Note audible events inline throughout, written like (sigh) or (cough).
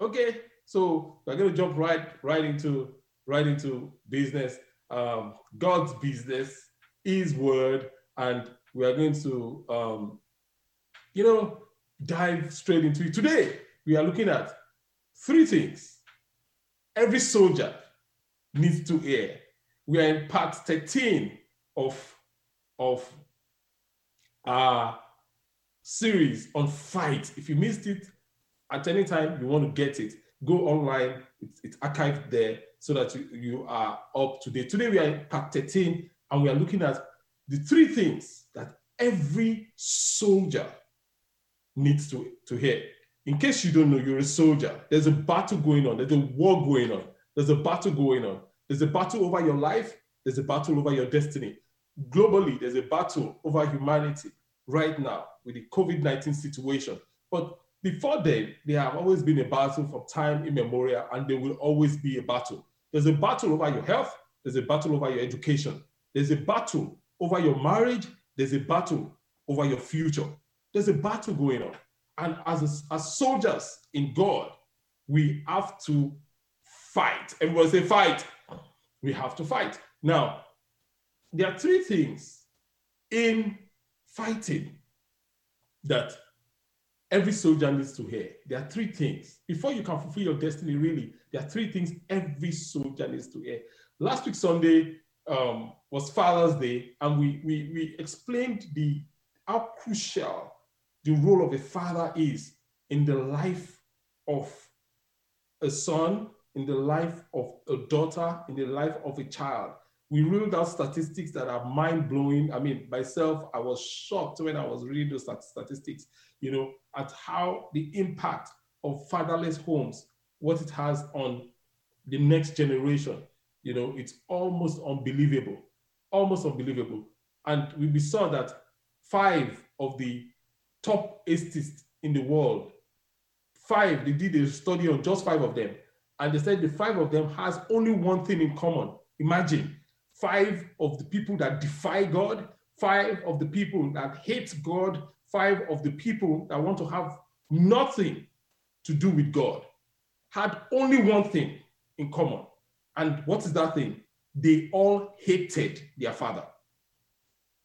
Okay, so we're going to jump right right into right into business. Um, God's business, His word, and we are going to um, you know dive straight into it. Today we are looking at three things. Every soldier needs to hear. We are in part 13 of of our series on fight. If you missed it, at any time you want to get it, go online. It's, it's archived there so that you, you are up to date. Today we are in part 13 and we are looking at the three things that every soldier needs to, to hear. In case you don't know, you're a soldier. There's a battle going on. There's a war going on. There's a battle going on. There's a battle over your life. There's a battle over your destiny. Globally, there's a battle over humanity right now with the COVID 19 situation. But before then, there have always been a battle from time immemorial, and there will always be a battle. There's a battle over your health, there's a battle over your education, there's a battle over your marriage, there's a battle over your future. There's a battle going on. And as, as soldiers in God, we have to fight. Everyone say, fight. We have to fight. Now, there are three things in fighting that every soldier needs to hear. There are three things. Before you can fulfill your destiny, really, there are three things every soldier needs to hear. Last week, Sunday, um, was Father's Day, and we, we, we explained the how crucial the role of a father is in the life of a son, in the life of a daughter, in the life of a child. We ruled out statistics that are mind blowing. I mean, myself, I was shocked when I was reading those statistics, you know, at how the impact of fatherless homes, what it has on the next generation. You know, it's almost unbelievable, almost unbelievable. And we, saw that five of the top atheists in the world, five, they did a study on just five of them. And they said the five of them has only one thing in common. Imagine five of the people that defy God, five of the people that hate God, five of the people that want to have nothing to do with God had only one thing in common. And what is that thing? They all hated their father.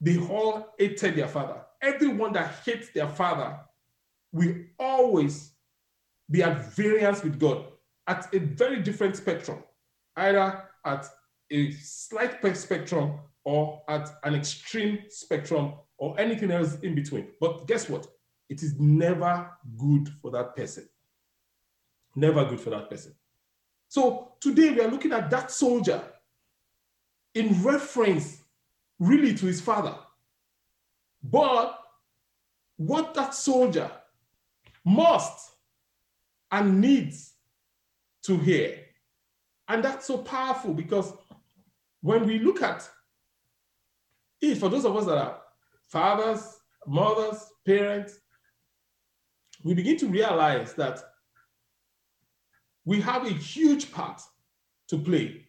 They all hated their father. Everyone that hates their father will always be at variance with God at a very different spectrum, either at a slight spectrum or at an extreme spectrum or anything else in between. But guess what? It is never good for that person. Never good for that person. So today we are looking at that soldier in reference really to his father. But what that soldier must and needs to hear. And that's so powerful because when we look at it, for those of us that are fathers, mothers, parents, we begin to realize that we have a huge part to play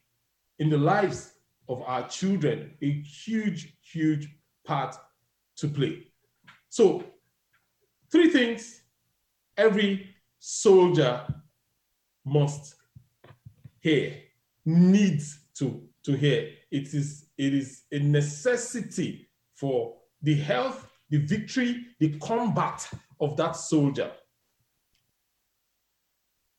in the lives of our children, a huge, huge part to play. So, three things every soldier must hear, needs to, to hear. It is, it is a necessity for the health, the victory, the combat of that soldier.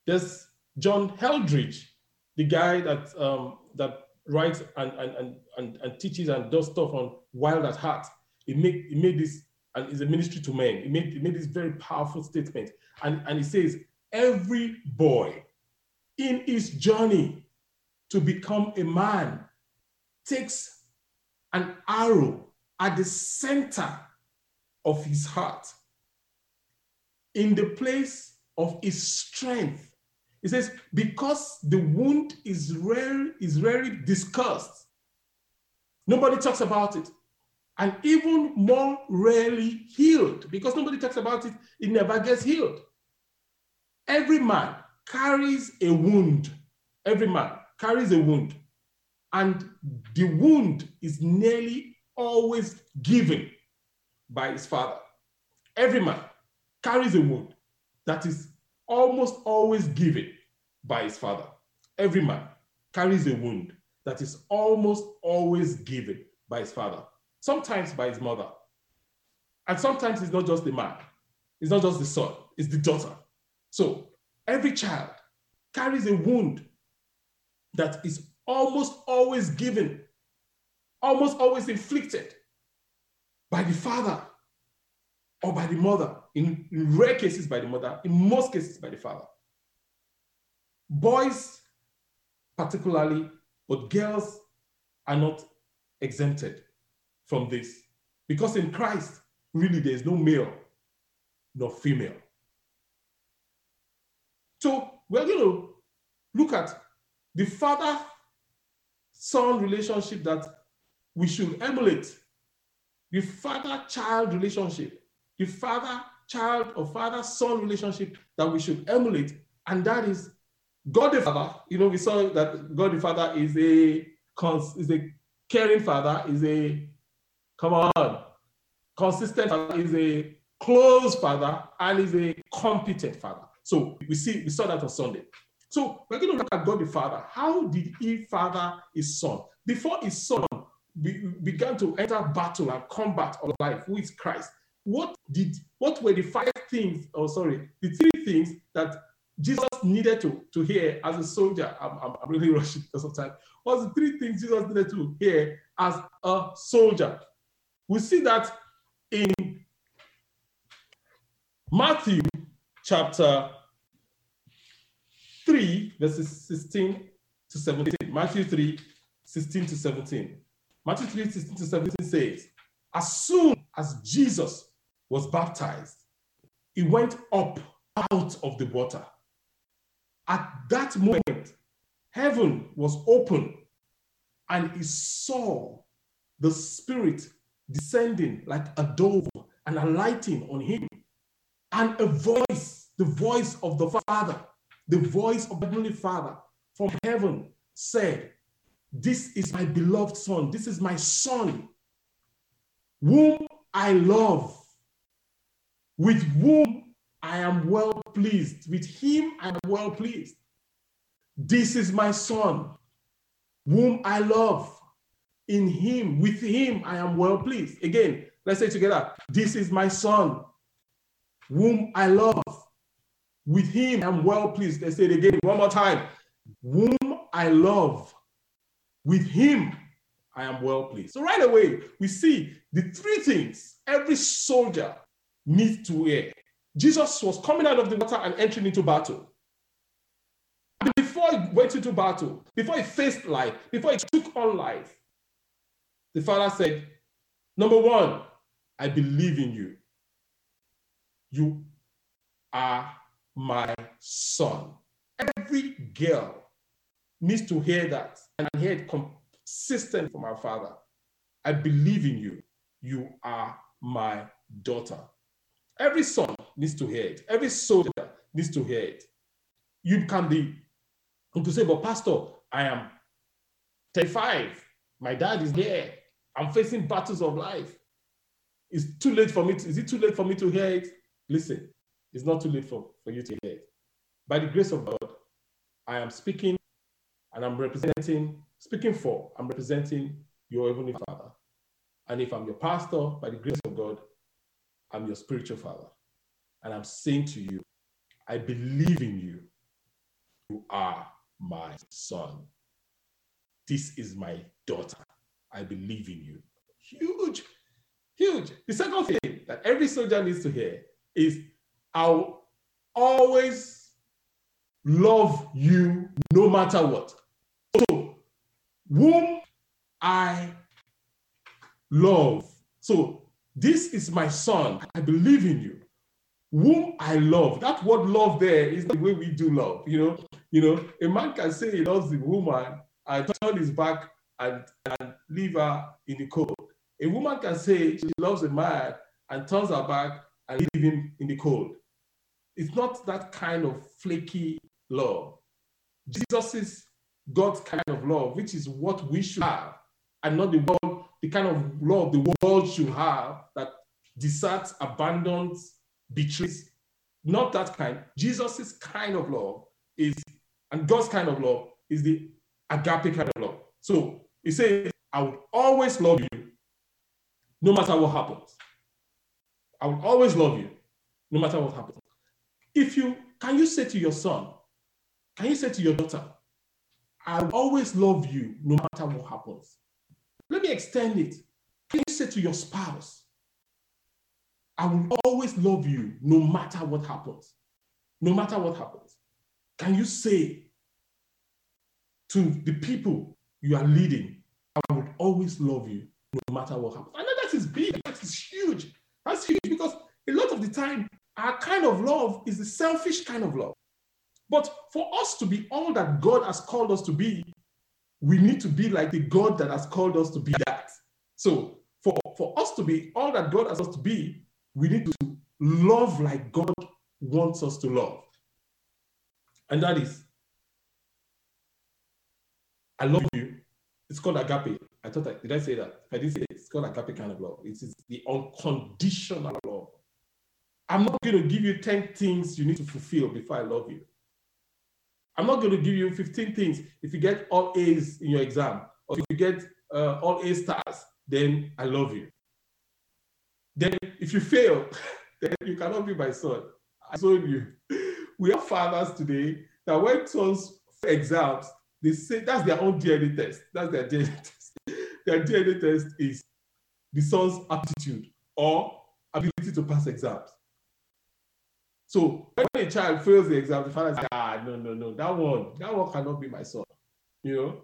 There's John Eldredge, the guy that um, that writes and, and, and, and, teaches and does stuff on Wild at Heart. He made, he made this, and is a ministry to men. He made, he made this very powerful statement. And, and he says, every boy in his journey to become a man takes an arrow at the center of his heart in the place of his strength. He says, because the wound is rare, is rarely discussed. Nobody talks about it. and even more rarely healed because nobody talks about it, it never gets healed. Every man carries a wound. Every man carries a wound. And the wound is nearly always given by his father. Every man carries a wound that is almost always given by his father. Every man carries a wound that is almost always given by his father, sometimes by his mother. And sometimes it's not just the man, it's not just the son, it's the daughter. So every child carries a wound that is almost always given, almost always inflicted by the father or by the mother. In, in rare cases, by the mother, in most cases, by the father. Boys, particularly, but girls are not exempted from this because in Christ, really, there is no male nor female. So we're going to look at the father son relationship that we should emulate, the father child relationship, the father child or father son relationship that we should emulate, and that is God the Father. You know, we saw that God the Father is a is a caring father, is a come on, consistent father, is a close father, and is a competent father. So we see we saw that on Sunday. So we're going to look at God the Father. How did he father his son? Before his son be, began to enter battle and combat of life, who is Christ, what did what were the five things, or oh, sorry, the three things that Jesus needed to, to hear as a soldier? I'm, I'm, I'm really (laughs) rushing because of time. What's the three things Jesus needed to hear as a soldier? We see that in Matthew chapter 3, verses 16 to 17. Matthew 3, 16 to 17. Matthew 3, 16 to 17 says, As soon as Jesus was baptized, he went up out of the water. At that moment, heaven was open, and he saw the Spirit descending like a dove and alighting on him, and a voice, the voice of the Father the voice of the Heavenly Father from heaven said, This is my beloved Son, this is my Son, whom I love, with whom I am well pleased. With him I am well pleased. This is my Son, whom I love. In him, with him, I am well pleased. Again, let's say together, This is my Son, whom I love with him I'm well pleased. Let's say it again one more time. Whom I love, with him I am well pleased. So right away, we see the three things every soldier needs to wear. Jesus was coming out of the water and entering into battle. Before he went into battle, before he faced life, before he took on life, the father said, Number one, I believe in you. You are my son. Every girl needs to hear that and hear it consistent from our father. I believe in you. You are my daughter. Every son needs to hear it. Every soldier needs to hear it. You can be, and to say, but Pastor, I am 35. My dad is there. I'm facing battles of life. It's too late for me. To, is it too late for me to hear it? Listen, it's not too late for, for you to hear it. By the grace of God, I am speaking and I'm representing, speaking for, I'm representing your Heavenly Father. And if I'm your pastor, by the grace of God, I'm your spiritual father. And I'm saying to you, I believe in you. You are my son. This is my daughter. I believe in you. Huge, huge. The second thing that every soldier needs to hear is I'll always love you no matter what. So, whom I love. So, this is my son. I believe in you. Whom I love. That word love there is the way we do love. You know, you know, a man can say he loves the woman and turn his back and, and leave her in the cold. A woman can say she loves a man and turns her back and leave him in the cold. It's not that kind of flaky love. Jesus is God's kind of love, which is what we should have, and not the world, the kind of love the world should have that deserts, abandons, betrays. Not that kind. Jesus' kind of love is, and God's kind of love is the agape kind of love. So he says, I will always love you no matter what happens. I will always love you no matter what happens. If you can you say to your son, can you say to your daughter, I will always love you no matter what happens? Let me extend it. Can you say to your spouse, I will always love you no matter what happens? No matter what happens. Can you say to the people you are leading, I will always love you no matter what happens? I know that is big, that is huge. That's huge because a lot of the time, our kind of love is the selfish kind of love. But for us to be all that God has called us to be, we need to be like the God that has called us to be that. So for, for us to be all that God has us to be, we need to love like God wants us to love. And that is, I love you. It's called agape. I thought, I, did I say that? I did say it. It's called agape kind of love. It is the unconditional love. I'm not going to give you 10 things you need to fulfill before I love you. I'm not going to give you 15 things. If you get all A's in your exam, or if you get uh, all A stars, then I love you. Then if you fail, (laughs) then you cannot be my son. I told you. We have fathers today that when sons exams, they say that's their own DNA test. That's their DNA (laughs) test. Their DNA test is the son's aptitude or ability to pass exams. So when a child fails the exam, the father says, ah, no, no, no, that one, that one cannot be my son. You know,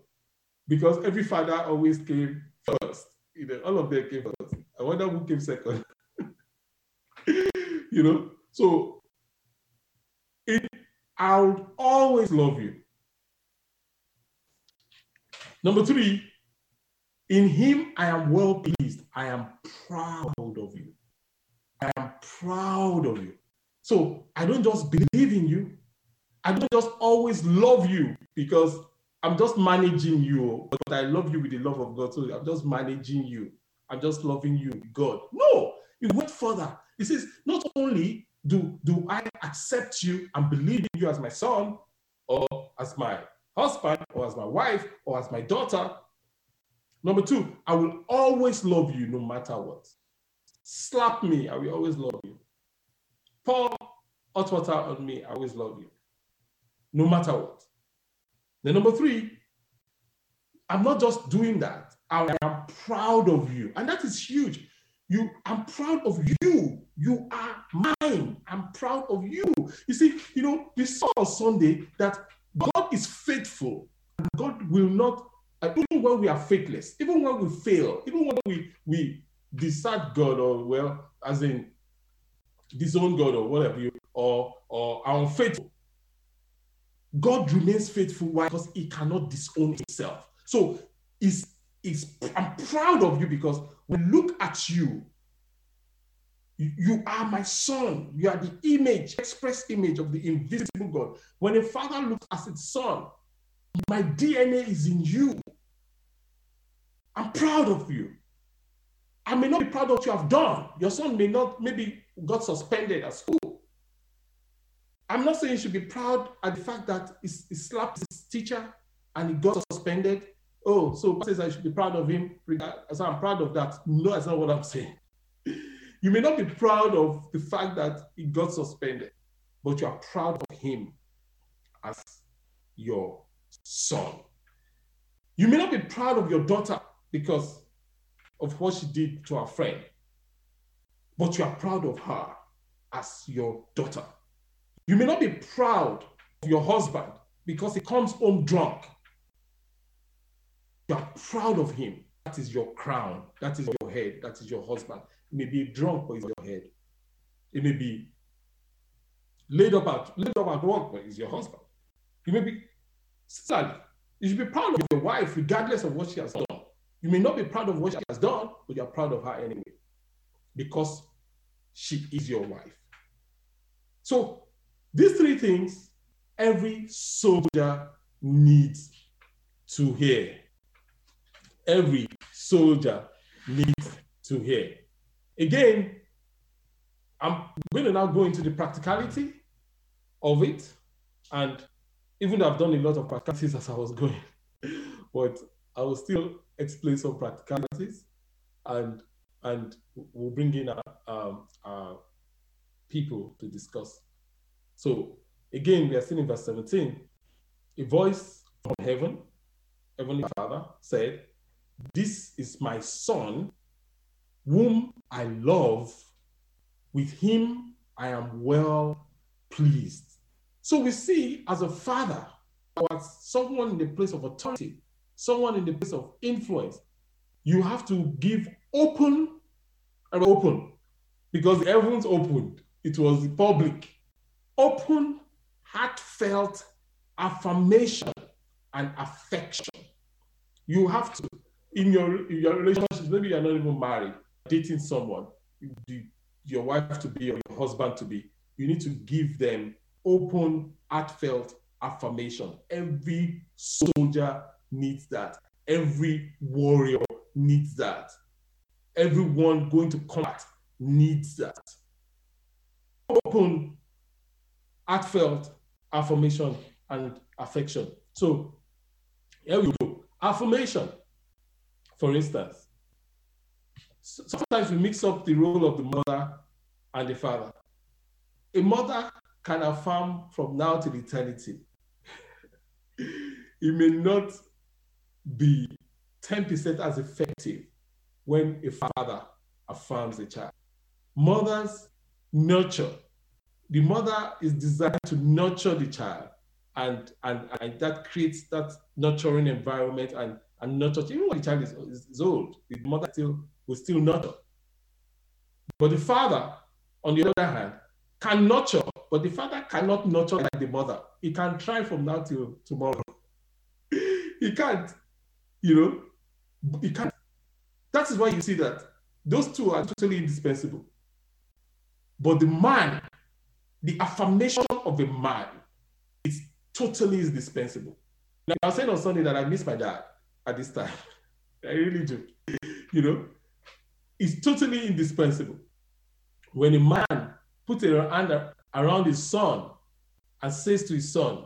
because every father always came first. You know, all of them came first. I wonder who came second. (laughs) you know, so it, I would always love you. Number three, in him I am well pleased. I am proud of you. I am proud of you. So I don't just believe in you. I don't just always love you because I'm just managing you, but I love you with the love of God. So I'm just managing you. I'm just loving you, God. No, it went further. He says, not only do, do I accept you and believe in you as my son or as my husband or as my wife or as my daughter. Number two, I will always love you no matter what. Slap me, I will always love you. Pour hot water on me, I always love you. No matter what. Then number three, I'm not just doing that. I am proud of you. And that is huge. You, I'm proud of you. You are mine. I'm proud of you. You see, you know, we saw on Sunday that God is faithful. God will not, uh, even when we are faithless, even when we fail, even when we we desert God or well, as in disown God or whatever you or or are unfaithful. God remains faithful. Why? Because he cannot disown himself. So I'm proud of you because when look at you, you, you are my son. You are the image, express image of the invisible God. When a father looks at his son, my DNA is in you. I'm proud of you. I may not be proud of what you have done. Your son may not, maybe got suspended at school. I'm not saying you should be proud at the fact that he, he slapped his teacher and he got suspended. Oh, so says I should be proud of him. So I'm proud of that. No, that's not what I'm saying. (laughs) You may not be proud of the fact that he got suspended, but you are proud of him as your son. You may not be proud of your daughter because of what she did to her friend, but you are proud of her as your daughter. You may not be proud of your husband because he comes home drunk. You are proud of him. That is your crown. That is your head. That is your husband. He may be drunk, but it's your head. It may be laid up at laid up at work, but it's your husband. You may be sad. You should be proud of your wife, regardless of what she has done. You may not be proud of what she has done, but you're proud of her anyway because she is your wife. So, these three things every soldier needs to hear. Every soldier needs to hear. Again, I'm going to now go into the practicality of it. And even though I've done a lot of practicalities as I was going, (laughs) but I will still explain some practicalities and and we'll bring in our, um, our people to discuss. So again, we are still in verse 17. A voice from heaven, Heavenly Father, said, This is my son, whom I love. With him I am well pleased. So we see as a father, as someone in the place of authority, someone in the place of influence, you have to give open and open because the heavens opened. It was public. Open, heartfelt affirmation and affection. You have to, in your, in your relationships, maybe you're not even married, dating someone, your wife to be or your husband to be, you need to give them open, heartfelt affirmation. Every soldier needs that. Every warrior needs that. Everyone going to combat needs that. Open, heartfelt affirmation and affection. So here we go. Affirmation, for instance. Sometimes we mix up the role of the mother and the father. A mother can affirm from now to eternity. (laughs) it may not be 10% as effective when a father affirms a child. Mothers nurture. The mother is designed to nurture the child, and, and, and that creates that nurturing environment and, and nurture. Even when the child is, is, is old, the mother still will still nurture. But the father, on the other hand, can nurture, but the father cannot nurture like the mother. He can try from now till tomorrow. (laughs) he can't, you know, he can't. That is why you see that those two are totally indispensable. But the man, the affirmation of a man, is totally indispensable. Like I was saying on Sunday that I miss my dad at this time. (laughs) I really do. (laughs) You know, it's totally indispensable. When a man puts a hand around his son and says to his son,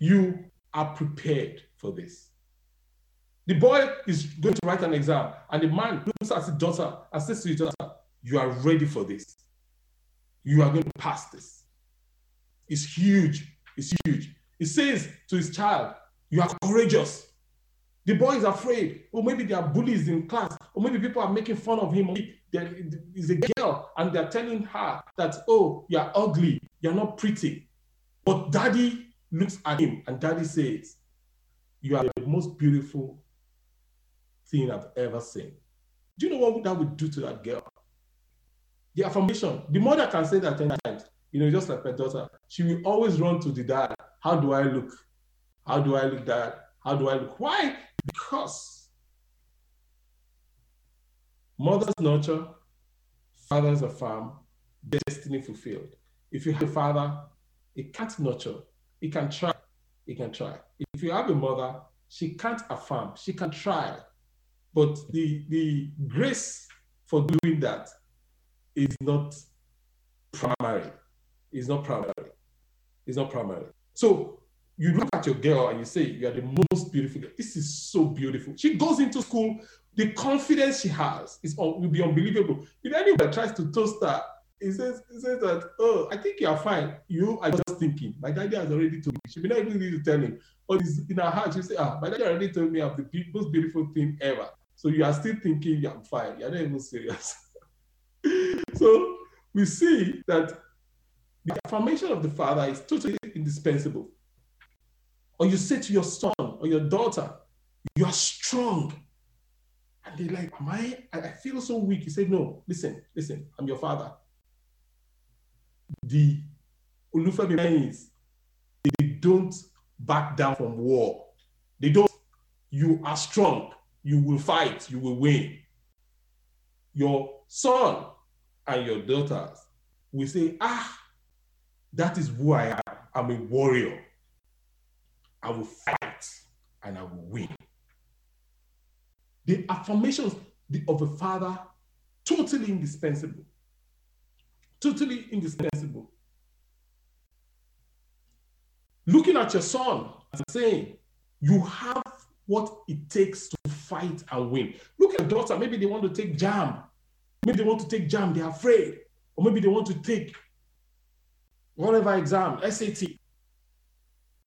You are prepared for this. The boy is going to write an exam, and the man looks at his daughter and says to his daughter, You are ready for this. You are going to pass this. It's huge. It's huge. He says to his child, You are courageous. The boy is afraid. Or maybe there are bullies in class, or maybe people are making fun of him. There is a girl, and they're telling her that, Oh, you're ugly, you're not pretty. But daddy looks at him, and daddy says, You are the most beautiful thing I've ever seen. Do you know what that would do to that girl? The affirmation. The mother can say that 10 times. You know, just like my daughter, she will always run to the dad. How do I look? How do I look, dad? How do I look? Why? Because mothers nurture, fathers affirm, destiny fulfilled. If you have a father, he can't nurture, he can try, he can try. If you have a mother, she can't affirm, she can try, but the, the grace for doing that is not primary. It's not primary. It's not primary. So you look at your girl and you say, You are the most beautiful girl. This is so beautiful. She goes into school, the confidence she has is will be unbelievable. If anyone tries to toast her, he says, he says that, Oh, I think you are fine. You are just thinking. My daddy has already told me. She may not even need to tell him. But in her heart, she say, Ah, my daddy already told me I'm the most beautiful thing ever. So you are still thinking I'm fine. You're not even serious. (laughs) (laughs) so we see that the affirmation of the father is totally indispensable. Or you say to your son or your daughter, you are strong. And they're like, Am I? I feel so weak. You say, No, listen, listen, I'm your father. The Olufemi is they don't back down from war. They don't, you are strong, you will fight, you will win. Your son and your daughters will say, Ah, that is who I am. I'm a warrior. I will fight and I will win. The affirmations of a father, totally indispensable. Totally indispensable. Looking at your son and saying, You have what it takes to fight and win. Look at daughter, maybe they want to take JAMB. Maybe they want to take JAMB, they're afraid. Or maybe they want to take whatever exam, SAT.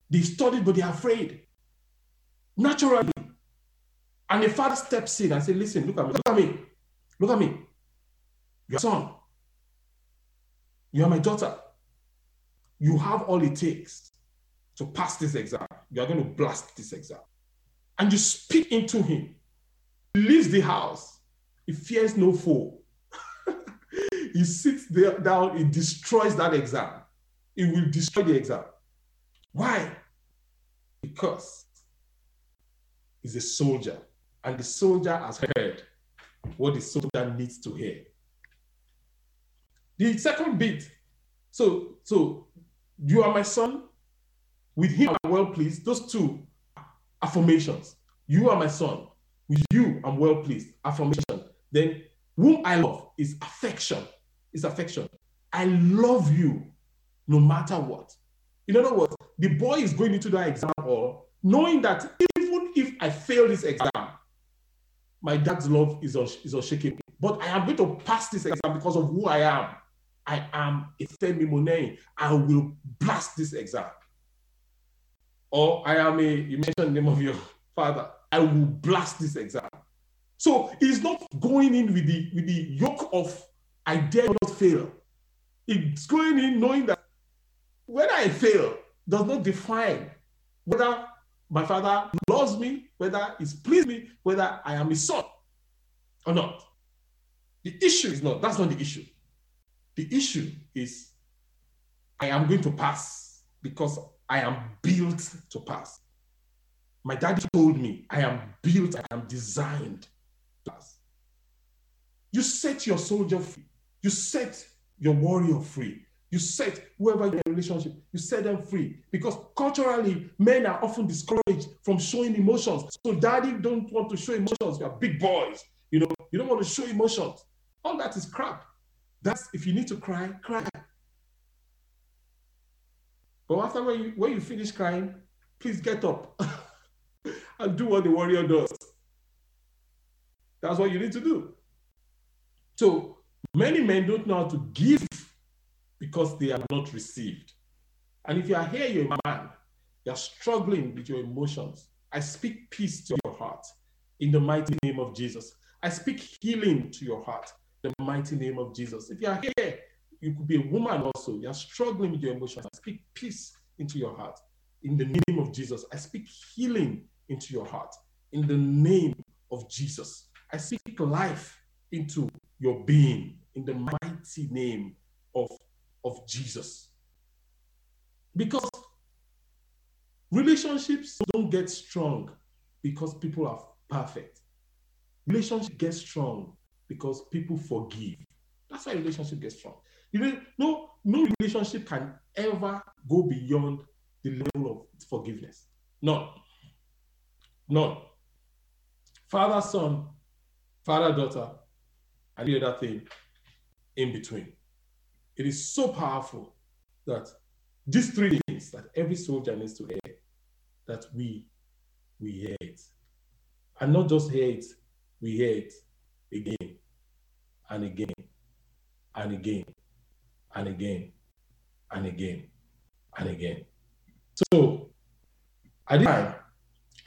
They studied, but they're afraid. Naturally. And the father steps in and says, Listen, look at me, look at me, look at me. Your son. You are my daughter. You have all it takes to pass this exam. You are going to blast this exam. And you speak into him. He leaves the house. He fears no foe. He sits there down, he destroys that exam. He will destroy the exam. Why? Because he's a soldier, and the soldier has heard what the soldier needs to hear. The second bit, so so you are my son, with him I'm well pleased. Those two affirmations. You are my son. With you I'm well pleased. Affirmation. Then whom I love is affection. Is affection. I love you no matter what. In other words, the boy is going into that exam hall knowing that even if I fail this exam, my dad's love is, is unshakable. But I am going to pass this exam because of who I am. I am a Femi. I will blast this exam. Or I am a, you mentioned the name of your father. I will blast this exam. So he's not going in with the with the yoke of I dare fail. It's going in knowing that whether I fail does not define whether my father loves me, whether he's pleased me, whether I am his son or not. The issue is not, that's not the issue. The issue is I am going to pass because I am built to pass. My daddy told me I am built, I am designed to pass. You set your soldier free, you set your warrior free, you set whoever you're in a relationship, you set them free. Because culturally, men are often discouraged from showing emotions. So daddy don't want to show emotions. You are big boys. You know, you don't want to show emotions. All that is crap. That's if you need to cry, cry. But after when you when you finish crying, please get up (laughs) and do what the warrior does. That's what you need to do. So many men don't know how to give because they are not received. And if you are here, you're a man, you're struggling with your emotions. I speak peace to your heart in the mighty name of Jesus. I speak healing to your heart in the mighty name of Jesus. If you are here, you could be a woman also. You're struggling with your emotions. I speak peace into your heart in the name of Jesus. I speak healing into your heart in the name of Jesus. I speak life into your being in the mighty name of, of Jesus. Because relationships don't get strong because people are perfect. Relationship gets strong because people forgive. That's why relationship gets strong. You know, no, no relationship can ever go beyond the level of forgiveness. None. None. Father, son, father, daughter, and the other thing in between. It is so powerful that these three things that every soldier needs to hear, that we we hear it. And not just hear it, we hear it again and again and again and again and again and again. So at this time,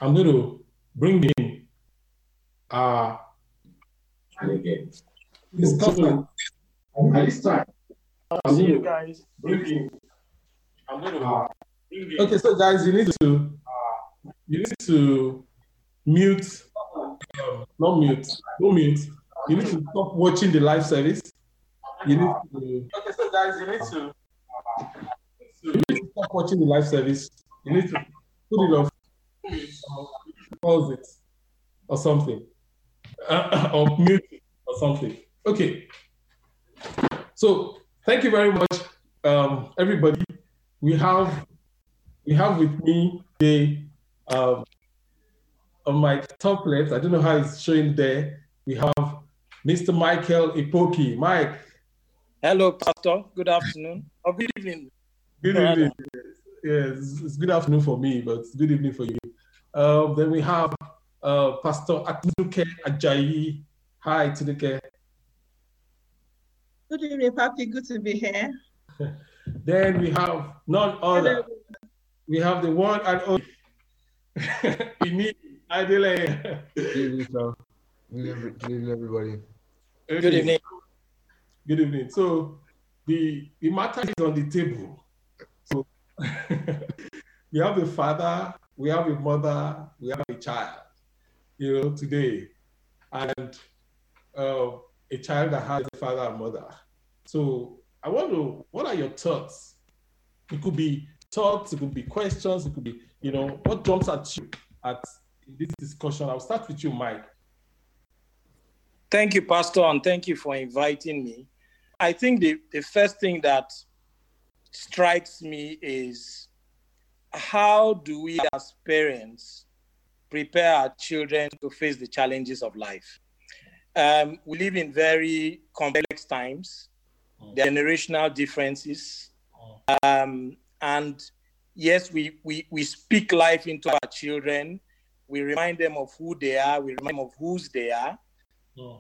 I'm going to bring in uh and again. So, at this time, I'm See you guys. I'm going to bring. Okay, so guys, you need to you need to mute, um, not mute, no mute. You need to stop watching the live service. You need to. Okay, so guys, you need to. You need to stop watching the live service. You need to put it off. pause it or something, uh, (coughs) or mute it or something. Okay. So thank you very much, um, everybody. We have we have with me the um, on my top left. I don't know how it's showing there. We have Mr. Michael Ipoki. Mike. Hello, Pastor. Good afternoon or good evening. Good evening. Yes, it's good afternoon for me, but it's good evening for you. Um, then we have uh, Pastor Atunuke Ajayi. Hi, Atunuke. Good evening, Papi. Good to be here. (laughs) Then we have none other. We have the one and only (laughs) Ini Adele. Good evening, sir. Good evening, good evening, everybody. Good evening. Good evening. So the the matter is on the table. So (laughs) we have a father, we have a mother, we have a child. You know, today, and uh, a child that has a father and mother. So I want to. What are your thoughts? It could be thoughts. It could be questions. It could be you know what jumps at you at this discussion. I'll start with you, Mike. Thank you, Pastor, and thank you for inviting me. I think the, the first thing that strikes me is how do we as parents prepare our children to face the challenges of life? Um, we live in very complex times, there are generational differences. Um, and yes, we, we, we speak life into our children. We remind them of who they are, we remind them of whose they are,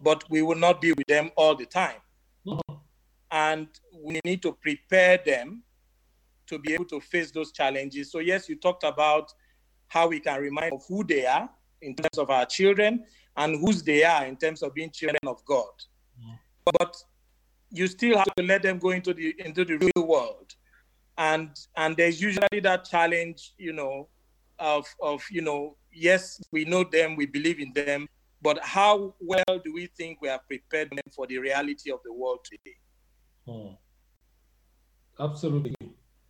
but we will not be with them all the time. And we need to prepare them to be able to face those challenges. So, yes, you talked about how we can remind of who they are in terms of our children and whose they are in terms of being children of God. But you still have to let them go into the into the real world. And and there's usually that challenge, you know, of of you know, yes, we know them, we believe in them, but how well do we think we have prepared them for the reality of the world today? Hmm. Absolutely,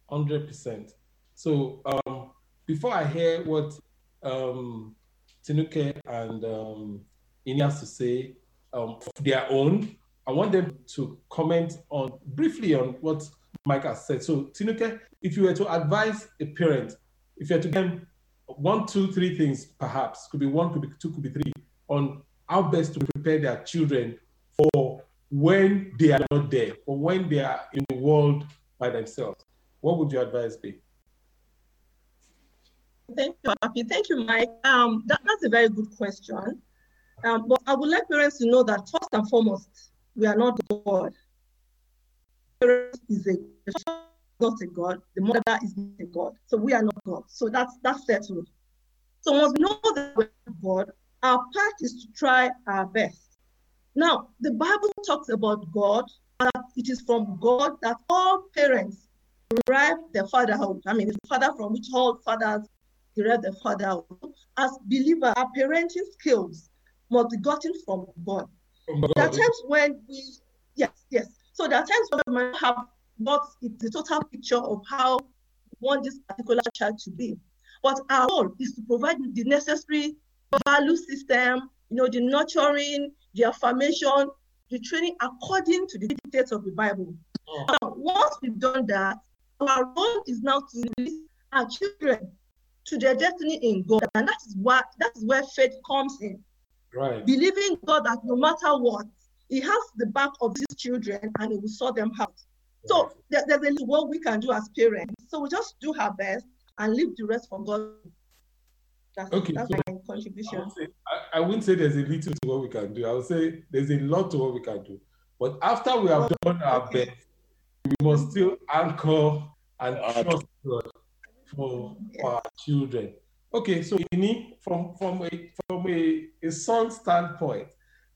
hundred percent. So um, before I hear what um, Tinuke and um, Ini has to say um, of their own, I want them to comment on briefly on what Mike has said. So Tinuke, if you were to advise a parent, if you had to give them one, two, three things, perhaps could be one, could be two, could be three, on how best to prepare their children for when they are not there, or when they are in the world by themselves. What would your advice be? Thank you, Papi. Thank you, Mike. Um, that, that's a very good question. Um, but I would like parents to know that first and foremost, we are not God. Parents is a not a God. The mother is not a God. So we are not God. So that's that's settled. So once we know that we're God, our part is to try our best. Now, the Bible talks about God, that it is from God that all parents derive their fatherhood. I mean, the father from which all fathers their fatherhood. As believers, our parenting skills must be gotten from God. From There are times when we, yes, yes. So there are times when we might have is the total picture of how we want this particular child to be. But our goal is to provide the necessary value system, you know, the nurturing, the affirmation, the training according to the dictates of the Bible. Oh. Now, once we've done that, our role is now to release our children to their destiny in God. And that is what that is where faith comes in Right. believing God that no matter what, He has the back of these children and He will sort them out. So there- there's a little what we can do as parents. So we just do our best and leave the rest for God. That's, Okay, that's so- my I, contribution. would say, I, I wouldn't say there's a little to what we can do. I would say there's a lot to what we can do. But after we have done our Okay. best, we must still anchor and Uh, trust God for, for our children. Okay, so Ini, from from a from a, a son standpoint,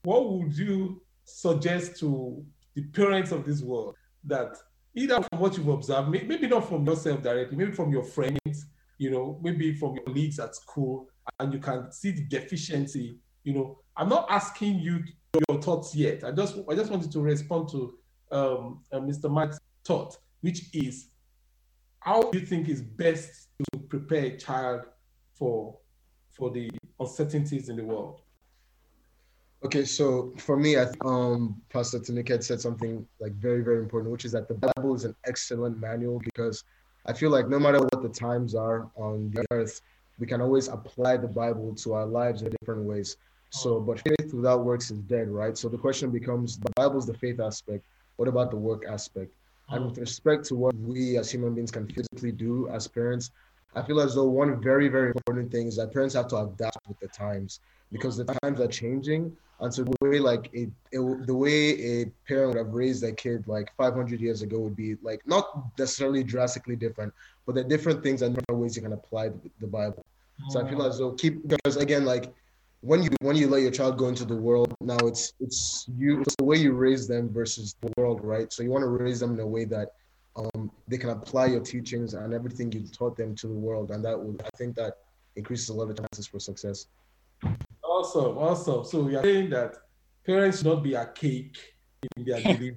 what would you suggest to the parents of this world that either from what you've observed, may- maybe not from yourself directly, maybe from your friends, you know, maybe from your colleagues at school, and you can see the deficiency. You know, I'm not asking you your thoughts yet. I just I just wanted to respond to um, uh, Mr. Mike's thought, which is how do you think is best to prepare a child for for the uncertainties in the world? Okay, so for me, I um, Pastor Tinuket said something like very, very important, which is that the Bible is an excellent manual because I feel like no matter what the times are on the earth, we can always apply the Bible to our lives in different ways. So, but faith without works is dead, right? So the question becomes: the Bible is the faith aspect. What about the work aspect? And oh. with respect to what we as human beings can physically do as parents, I feel as though one very, very important thing is that parents have to adapt with the times because the times are changing. And so the way like a, it, the way a parent would have raised their kid like 500 years ago would be like not necessarily drastically different, but there are different things and different ways you can apply the, the Bible. So I feel oh. as though keep because again like when you when you let your child go into the world now it's it's you it's the way you raise them versus the world right? So you want to raise them in a way that um, they can apply your teachings and everything you taught them to the world and that would i think that increases a lot of chances for success. Awesome, awesome. So we are saying that parents should not be archaic in their (laughs) belief.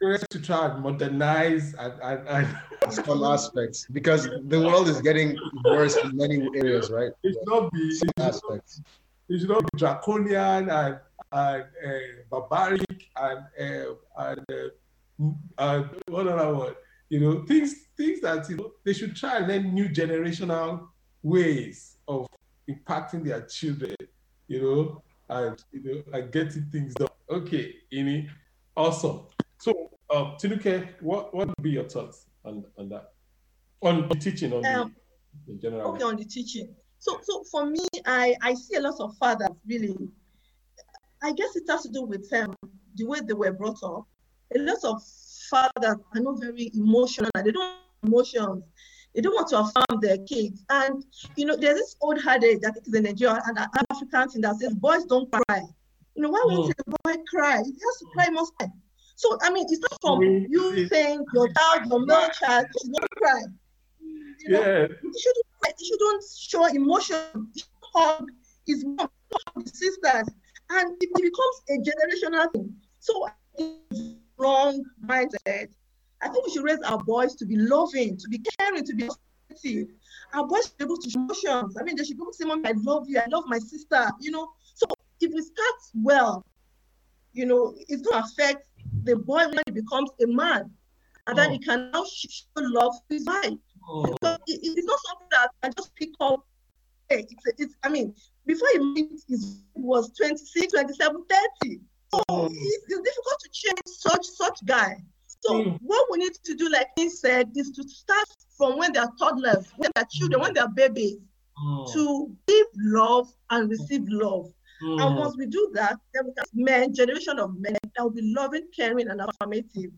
parents should try and modernize and, and, and (laughs) some aspects because the world is getting worse in many areas right? It should not be. Some should not, aspects it should not be draconian and and uh, barbaric and uh, and uh, what other word? You know, things things that you know they should try and learn new generational ways of impacting their children. You know, and you know, and getting things done. Okay, Ini, awesome. So, um, Tinuke, what what would be your thoughts on on that? On the teaching on Um, the in general. okay on the teaching so so for me i i see a lot of fathers really i guess it has to do with um, the way they were brought up. A lot of fathers are not very emotional they don't emotions. They don't want to affirm their kids. And you know there's this old adage i think it's a nigerian and an african thing that says boys don't cry. You know why would a boy cry? If he has to cry he must cry so i mean it's not from you saying your child your male child should not cry you know, Yeah, he shouldn't cry, shouldn't show emotion, hug his mom, hug sisters, and it becomes a generational thing. So wrong mindset. I think we should raise our boys to be loving, to be caring, to be sensitive. Our boys should be able to show emotions. I mean, they should be able to say, Mom, I love you, I love my sister, you know. So if we start well, you know, it's going to affect the boy when he becomes a man. And then Oh. he can now show love to his wife. Oh, So it, it's not something that I just pick up. Hey, it's, it's, I mean, before he meet his was 26, 27, 30. So Oh. it's, it's difficult to change such such guy. So Mm. what we need to do, like he said, is to start from when they're toddlers, when they're children, when they're babies, oh, to give love and receive love. And oh. once we do that, then we can men, generation of men that will be loving, caring, and affirmative.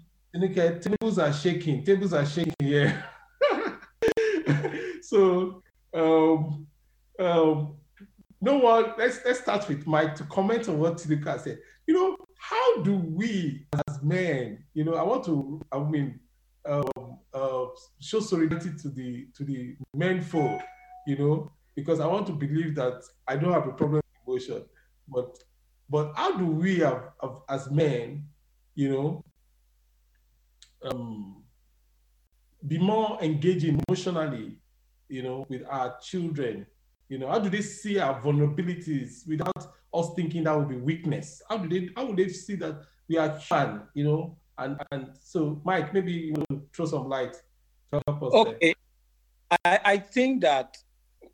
Tables are shaking. Tables are shaking here. (laughs) (laughs) so, um, um, no one. Let's let's start with Mike to comment on what Tinuke said. You know, how do we as men? You know, I want to. I mean, um, uh, show solidarity to the to the men folk. You know, because I want to believe that I don't have a problem with emotion, but but how do we have, have as men? You know, um, be more engaging emotionally, you know, with our children. You know, how do they see our vulnerabilities without us thinking that would be weakness? How do they how would they see that we are human, you know? And and so Mike, maybe you to throw some light to help us there. Okay. I, I think that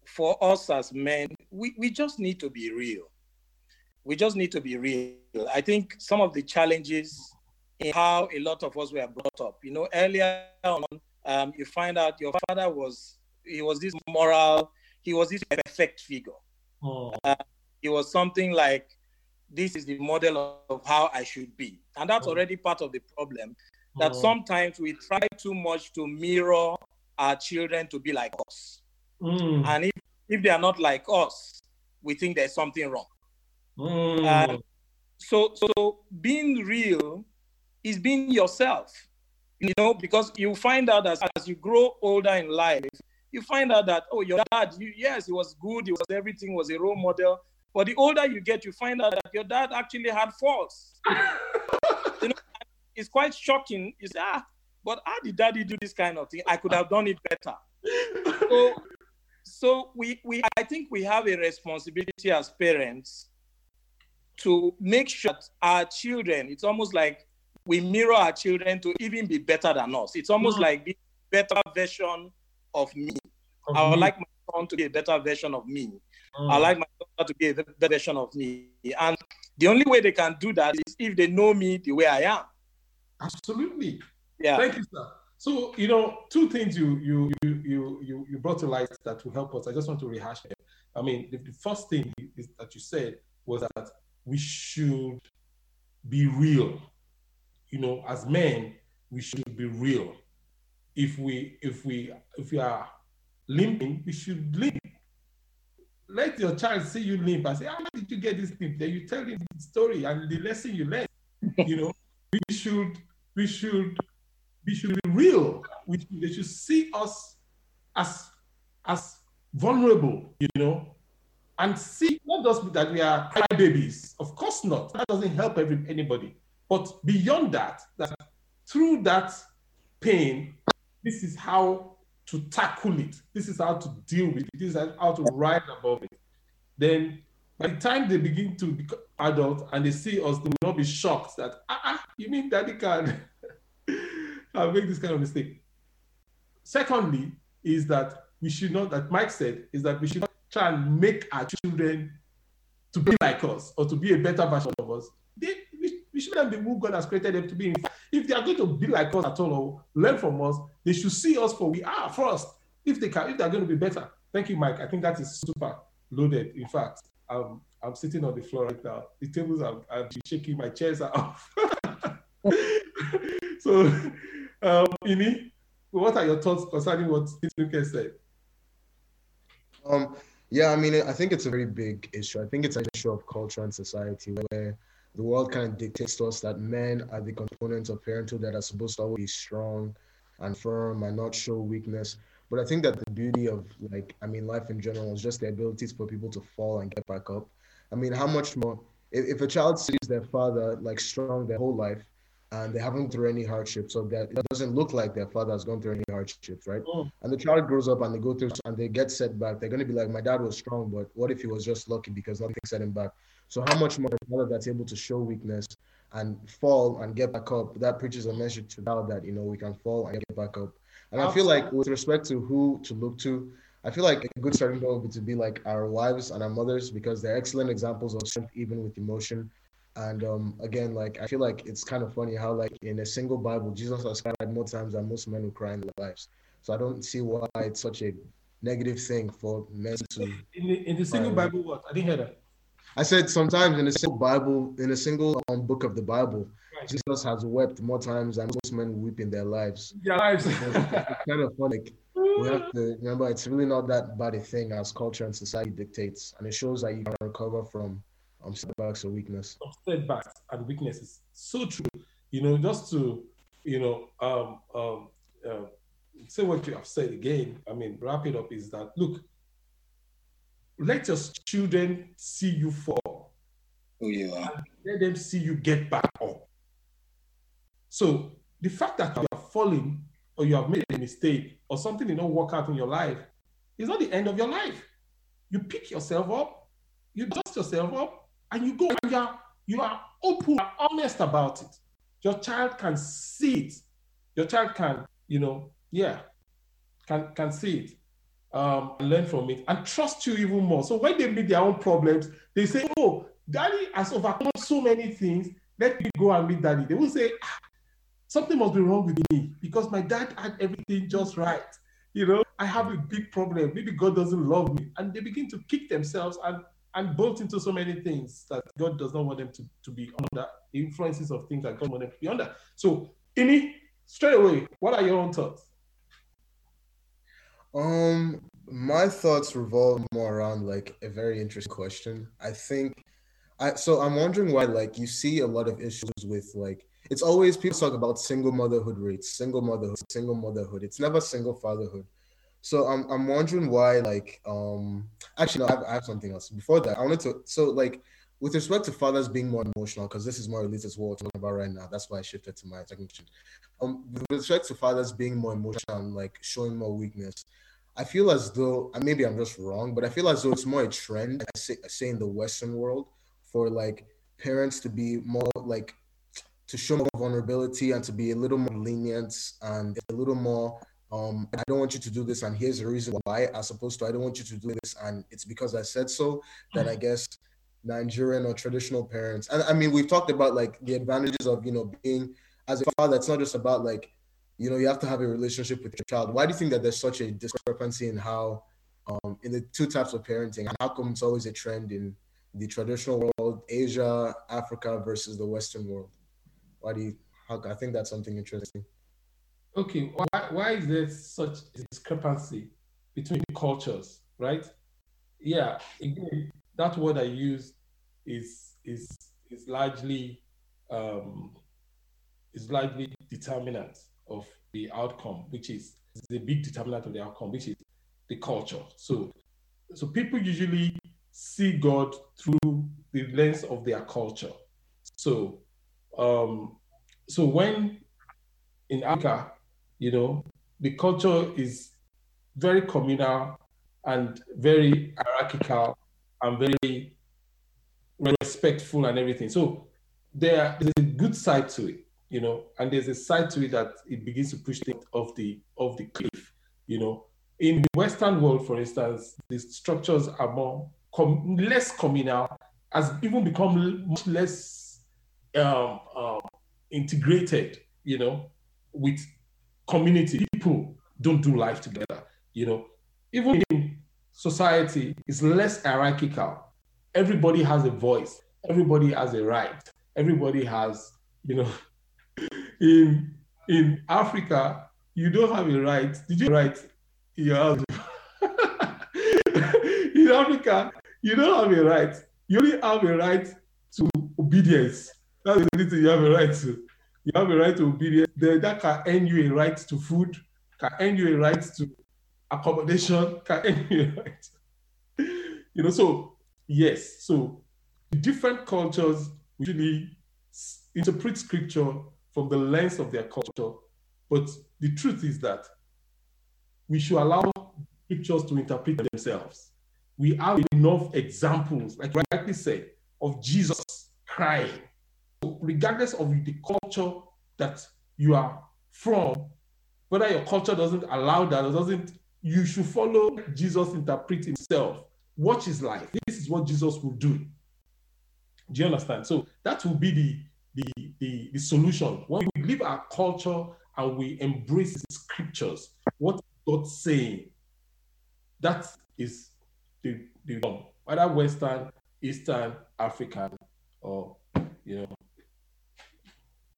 for us as men, we, we just need to be real. We just need to be real. I think some of the challenges in how a lot of us were brought up, you know, earlier on, um, you find out your father was, he was this moral, he was this perfect figure. Oh, It was something like, this is the model of how I should be. And that's Mm. already part of the problem that oh, sometimes we try too much to mirror our children to be like us. mm, And if, if they are not like us, we think there's something wrong. mm, uh, So so being real is being yourself. You know, because you find out as, as you grow older in life, you find out that oh your dad, you, yes, he was good, he was everything, was a role model. But the older you get, you find out that your dad actually had faults. (laughs) you know, it's quite shocking. You say, ah, but how did daddy do this kind of thing? I could have done it better. So, so we, we I think we have a responsibility as parents to make sure that our children, it's almost like we mirror our children to even be better than us. It's almost Mm. like be better version of me. I would like my son to be a better version of me. Mm. I like my daughter to be a better version of me. And the only way they can do that is if they know me the way I am. absolutely. Yeah. Thank you, sir. So you know, two things you you you you you, you brought to light that will help us. I just want to rehash them. I mean, the, the first thing is that you said was that we should be real. You know, as men, we should be real. If we if we if we are limping, we should limp. Let your child see you limp and say, "How did you get this limp?" Then you tell him the story and the lesson you learned. you know, (laughs) we should we should we should be real. We, they should see us as as vulnerable, you know, and see not just that we are crybabies. Of course not. That doesn't help every, anybody. But beyond that, that through that pain, this is how to tackle it. This is how to deal with it. This is how to rise above it. Then by the time they begin to become adults and they see us, they will not be shocked that, ah, ah you mean daddy can (laughs) I'll make this kind of mistake. Secondly, is that we should not, that Mike said, is that we should not try and make our children to be like us or to be a better version of us. We, shouldn't be who God has created them to be. If they are going to be like us at all or learn from us, they should see us for we are first. If they can, if they're going to be better. Thank you, Mike. I think that is super loaded. In fact, um, I'm sitting on the floor right now. The tables are, are shaking. My chairs are (laughs) off. (laughs) so, um, Ini, what are your thoughts concerning what Luke said? Um, yeah, I mean, I think it's a very big issue. I think it's an issue of culture and society where the world kind of dictates to us that men are the components of parenthood that are supposed to always be strong and firm and not show weakness. But I think that the beauty of like, I mean, life in general is just the abilities for people to fall and get back up. I mean, how much more if, if a child sees their father like strong their whole life and they haven't through any hardships, so that it doesn't look like their father has gone through any hardships, right? Mm. And the child grows up and they go through and they get set back. They're gonna be like, my dad was strong, but what if he was just lucky because nothing set him back? So how much more a that's able to show weakness and fall and get back up? That preaches a message to child that you know we can fall and get back up. And I feel like with respect to who to look to, I feel like a good starting point would be to be like our wives and our mothers because they're excellent examples of strength even with emotion. And um, again, like I feel like it's kind of funny how like in a single Bible, Jesus has cried more times than most men who cry in their lives. So I don't see why it's such a negative thing for men to. In the, in the single Um, Bible, what? I didn't hear that. I said sometimes in a single Bible, in a single um, book of the Bible, Right. Jesus has wept more times than most men weep in their lives. Their lives. It's kind of funny. Like, we have to remember it's really not that bad a thing as culture and society dictates, and it shows that you can recover from um setbacks or weakness. setbacks and weaknesses. So true. You know, just to, you know, um, um, uh, say what you have said again, I mean, wrap it up is that look, let your children see you fall, oh, you are. let them see you get back up. So the fact that you are falling or you have made a mistake or something did not work out in your life is not the end of your life. You pick yourself up, you dust yourself up, and you go and you are, you are open, and honest about it. Your child can see it. Your child can, you know, yeah, can can see it, um, learn from it, and trust you even more. So when they meet their own problems, they say, "Oh, Daddy has overcome so many things. Let me go and meet Daddy." They will say, ah, "Something must be wrong with me because my dad had everything just right." You know, I have a big problem. Maybe God doesn't love me, and they begin to kick themselves and and bolt into so many things that God does not want them to, to be under influences of things that God wants them to be under. So, Ini, straight away, what are your own thoughts? Um, my thoughts revolve more around like a very interesting question. I think I so I'm wondering why like you see a lot of issues with like it's always people talk about single motherhood rates, single motherhood, single motherhood. It's never single fatherhood. So I'm I'm wondering why like um actually no I have, I have something else before that I wanted to so like with respect to fathers being more emotional because this is more related to what we're talking about right now that's why I shifted to my second question um with respect to fathers being more emotional and like showing more weakness I feel as though maybe I'm just wrong, but I feel as though it's more a trend. I say, I say in the Western world for like parents to be more like to show more vulnerability and to be a little more lenient and a little more um i don't want you to do this and here's the reason why as opposed to i don't want you to do this and it's because i said so then i guess nigerian or traditional parents. And i mean we've talked about like the advantages of you know being as a father it's not just about like you know you have to have a relationship with your child. Why do you think that there's such a discrepancy in how um in the two types of parenting? And how come it's always a trend in the traditional world asia africa versus the western world? Why do you how, i think that's something interesting. Okay, why, why is there such discrepancy between cultures, right? Yeah, again, that word I use is is is largely um, is largely determinant of the outcome, which is, the big determinant of the outcome, which is the culture. So so people usually see God through the lens of their culture. So um, so when in Africa, you know, the culture is very communal and very hierarchical and very respectful and everything. So there is a good side to it, you know, and there's a side to it that it begins to push things off the off the cliff, you know. In the Western world, for instance, the structures are more com- less communal, has even become much less um, um, integrated, you know, with community. People don't do life together, you know. Even in society, is less hierarchical. Everybody has a voice. Everybody has a right. Everybody has, you know, (laughs) in in Africa, you don't have a right. Did you right in your house? (laughs) in Africa, you don't have a right. You only have a right to obedience. That's the only thing you have a right to. You have a right to obedience. That can earn you a right to food, can earn you a right to accommodation, (laughs) can right. You know, so yes, so different cultures usually interpret scripture from the lens of their culture. But the truth is that we should allow scriptures to interpret themselves. We have enough examples, like you rightly said, of Jesus crying. So regardless of the culture that you are from, whether your culture doesn't allow that or doesn't, you should follow Jesus interpret himself. Watch his life. This is what Jesus will do. Do you understand? So that will be the the, the, the solution. When we leave our culture and we embrace the scriptures, what God's saying, that is the, the norm, whether Western, Eastern, African, or you know,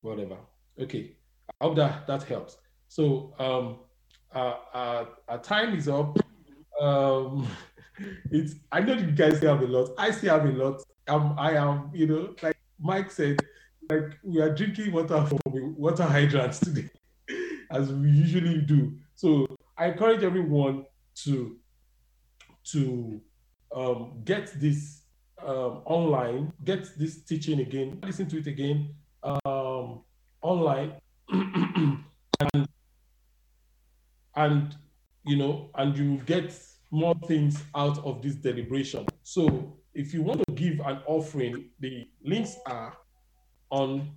whatever. Okay, I hope that that helps. So um, uh, our time is up. Um, (laughs) it's I know you guys still have a lot. I still have a lot. Um, I am, you know, like Mike said, like we are drinking water from water hydrants (laughs) today, as we usually do. So I encourage everyone to to um, get this um, online, get this teaching again, listen to it again um, online, (clears throat) and and you know, and you get more things out of this deliberation. So if you want to give an offering, the links are on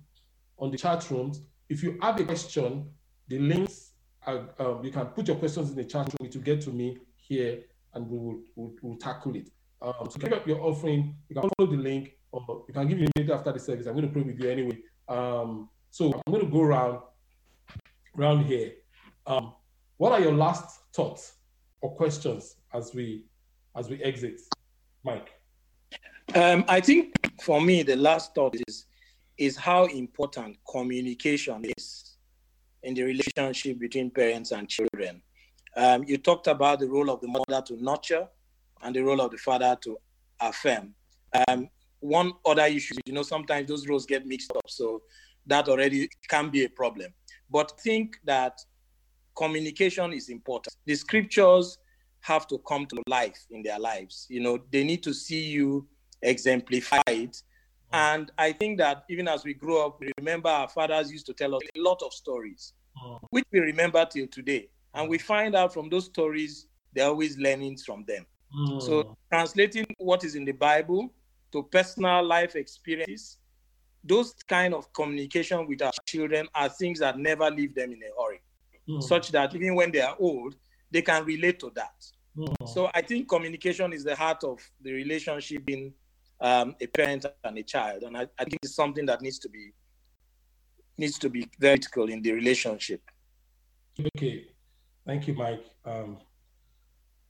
on the chat rooms. If you have a question, the links are, um, you can put your questions in the chat room. It will get to me here, and we will we'll, we'll tackle it. Um, so give up your offering. You can follow the link, or you can give me link after the service. I'm going to pray with you anyway. Um, so I'm going to go around around here. Um, what are your last thoughts or questions as we as we exit, Mike? Um, I think for me, the last thought is is how important communication is in the relationship between parents and children. Um, you talked about the role of the mother to nurture and the role of the father to affirm. Um, one other issue, you know, sometimes those roles get mixed up, so that already can be a problem. But think that communication is important. The scriptures have to come to life in their lives. You know, they need to see you exemplify it. Mm. And I think that even as we grow up, we remember our fathers used to tell us a lot of stories, mm. which we remember till today. And we mm. find out from those stories they're always learning from them. Mm. So translating what is in the Bible to personal life experiences, those kind of communication with our children are things that never leave them in a hurry, Mm. such that even when they are old, they can relate to that. Mm. So I think communication is the heart of the relationship in um, a parent and a child, and I, I think it's something that needs to be needs to be very critical in the relationship. Okay, thank you, Mike. Um,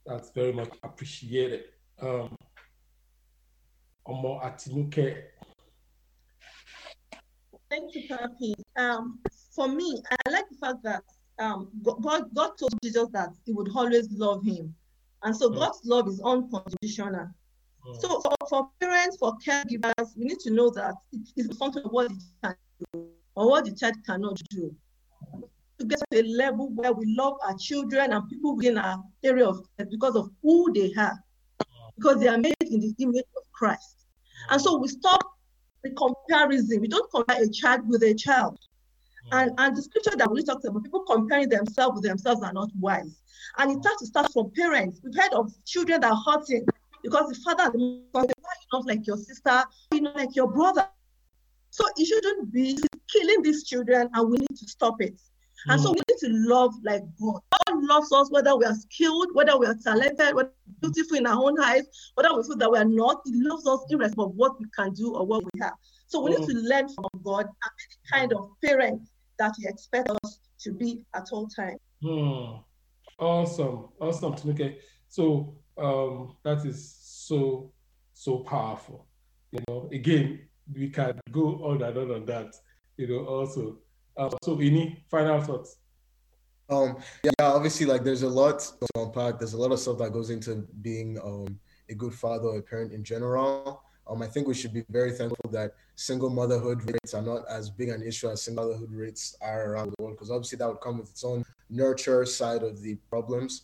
that's very much appreciated. Um, Omo Atinuke. Thank you, Papi. Um, for me, I like the fact that um, God, God told Jesus that He would always love him, and so Mm. God's love is unconditional. Mm. So for, for parents, for caregivers, we need to know that it is a function of what the child can do or what the child cannot do. To get to a level where we love our children and people within our area of because of who they are, because they are made in the image of Christ. And so we stop the comparison. We don't compare a child with a child. And, and the scripture that we talked about, people comparing themselves with themselves are not wise. And it has to start from parents. We've heard of children that are hurting because the father and the mother why you not like your sister? You not like your brother? So it shouldn't be killing these children, and we need to stop it. And so mm. we need to love like God. God loves us whether we are skilled, whether we are talented, whether we're beautiful in our own eyes, whether we feel that we are not. He loves us irrespective of what we can do or what we have. So we need oh. to learn from God and be the kind of parent that He expects us to be at all times. Hmm. Awesome, awesome, Tinuke. So um, that is so so powerful. You know, again, we can go on and on on that. You know, also. Uh, so, Ini, final thoughts. Um, yeah, obviously, like there's a lot to unpack. There's a lot of stuff that goes into being um a good father or a parent in general. Um, I think we should be very thankful that single motherhood rates are not as big an issue as single motherhood rates are around the world, because obviously that would come with its own nurture side of the problems.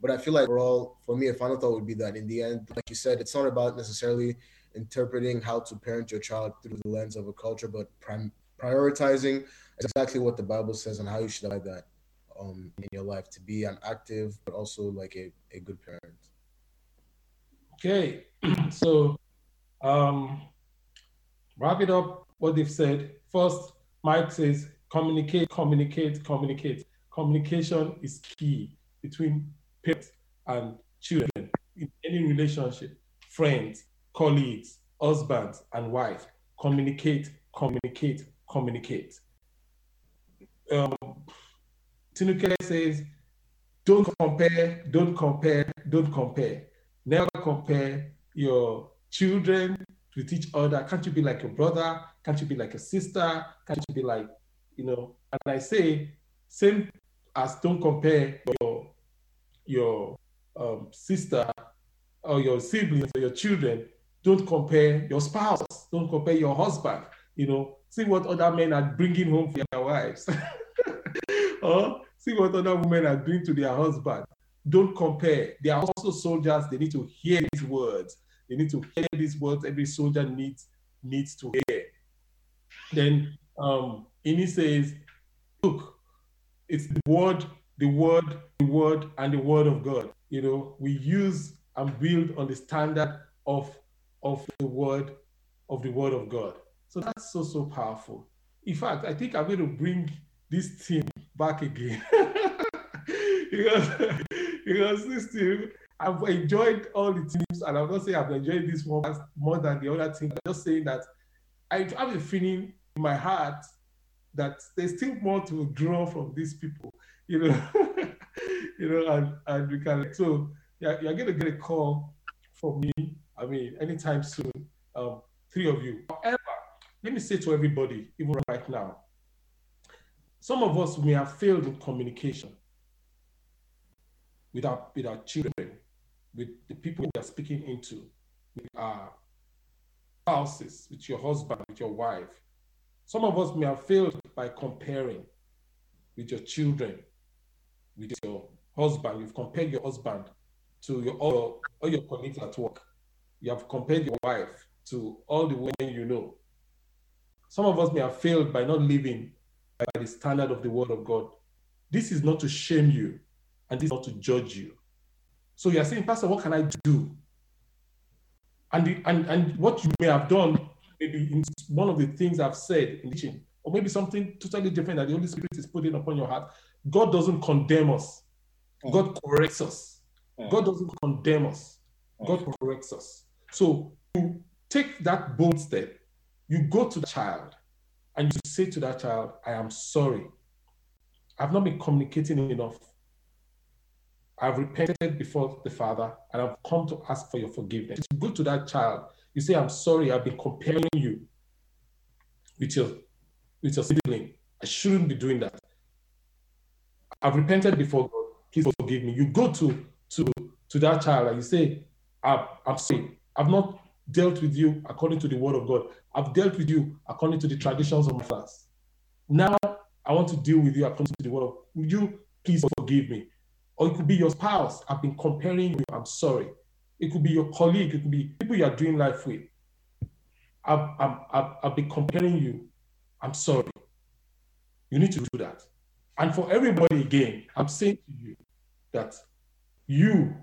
But I feel like we're all, for me, a final thought would be that in the end, like you said, it's not about necessarily interpreting how to parent your child through the lens of a culture, but prim- prioritizing exactly what the Bible says and how you should apply that um, in your life to be an active, but also like a, a good parent. Okay, (clears throat) so um, wrap it up what they've said. First, Mike says communicate, communicate, communicate. Communication is key between parents and children in any relationship, friends, colleagues, husbands, and wife. Communicate, communicate, communicate. Um, Tinuke says, don't compare, don't compare, don't compare. Never compare your children with each other. Can't you be like your brother? Can't you be like a sister? Can't you be like, you know? And I say, same as don't compare your your um, sister or your siblings or your children. Don't compare your spouse. Don't compare your husband. You know, see what other men are bringing home for their wives. (laughs) or see what other women are doing to their husband. Don't compare. They are also soldiers. They need to hear these words. They need to hear these words. Every soldier needs needs to hear. Then um, Ini says, "Look, it's the word, the word, the word, and the word of God. You know, we use and build on the standard of of the word of the word of God. So that's so so powerful. In fact, I think I'm going to bring this team back again (laughs) because because this team I've enjoyed all the teams, and I'm not saying I've enjoyed this one more than the other team. I'm just saying that I have a feeling in my heart that there's still more to draw from these people, you know, (laughs) you know, and, and we can so yeah, you're gonna get a call from me. I mean, anytime soon, um, three of you. However, let me say to everybody, even right now, some of us may have failed in communication with our with our children, with the people we are speaking into, with our spouses, with your husband, with your wife. Some of us may have failed by comparing with your children, with your husband. You've compared your husband to your all, all your colleagues at work. You have compared your wife to all the women you know. Some of us may have failed by not living by the standard of the word of God. This is not to shame you, and this is not to judge you. So you're saying, Pastor, what can I do? And, the, and, and what you may have done, maybe in one of the things I've said in teaching, or maybe something totally different that the Holy Spirit is putting upon your heart. God doesn't condemn us. Mm. God corrects us. Mm. God doesn't condemn us. Mm. God corrects us. So you take that bold step. You go to the child and you say to that child, I am sorry. I've not been communicating enough. I've repented before the Father and I've come to ask for your forgiveness. You go to that child, you say, I'm sorry, I've been comparing you with your, with your sibling. I shouldn't be doing that. I've repented before God. Please forgive me. You go to, to, to that child and you say, I'm, I'm sorry. I've not dealt with you according to the word of God. I've dealt with you according to the traditions of my class. Now I want to deal with you according to the word of Would you please forgive me? Or it could be your spouse. I've been comparing you. I'm sorry. It could be your colleague. It could be people you are doing life with. I've, I've, I've, I've been comparing you. I'm sorry. You need to do that. And for everybody again, I'm saying to you that you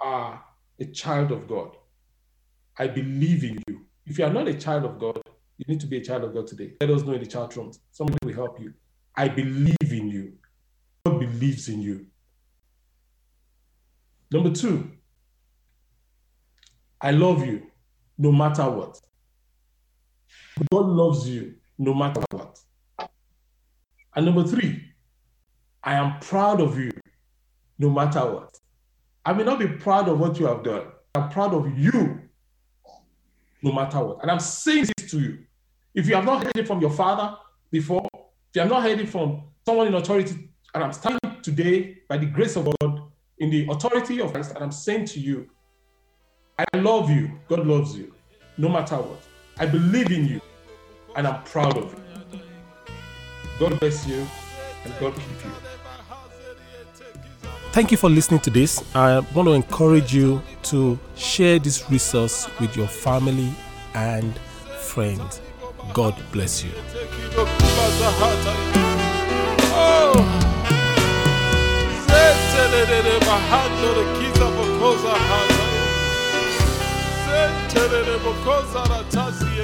are a child of God. I believe in you. If you are not a child of God, you need to be a child of God today. Let us know in the chat rooms. Somebody will help you. I believe in you. God believes in you. Number two, I love you no matter what. God loves you no matter what. And number three, I am proud of you no matter what. I may not be proud of what you have done. I'm proud of you no matter what. And I'm saying this to you. If you have not heard it from your father before, if you have not heard it from someone in authority, and I'm standing today by the grace of God in the authority of Christ, and I'm saying to you, I love you. God loves you, no matter what. I believe in you, and I'm proud of you. God bless you, and God keep you. Thank you for listening to this. I want to encourage you to share this resource with your family and friends. God bless you. Sentere bahando de kiza bokoza hata. Sentere ratasi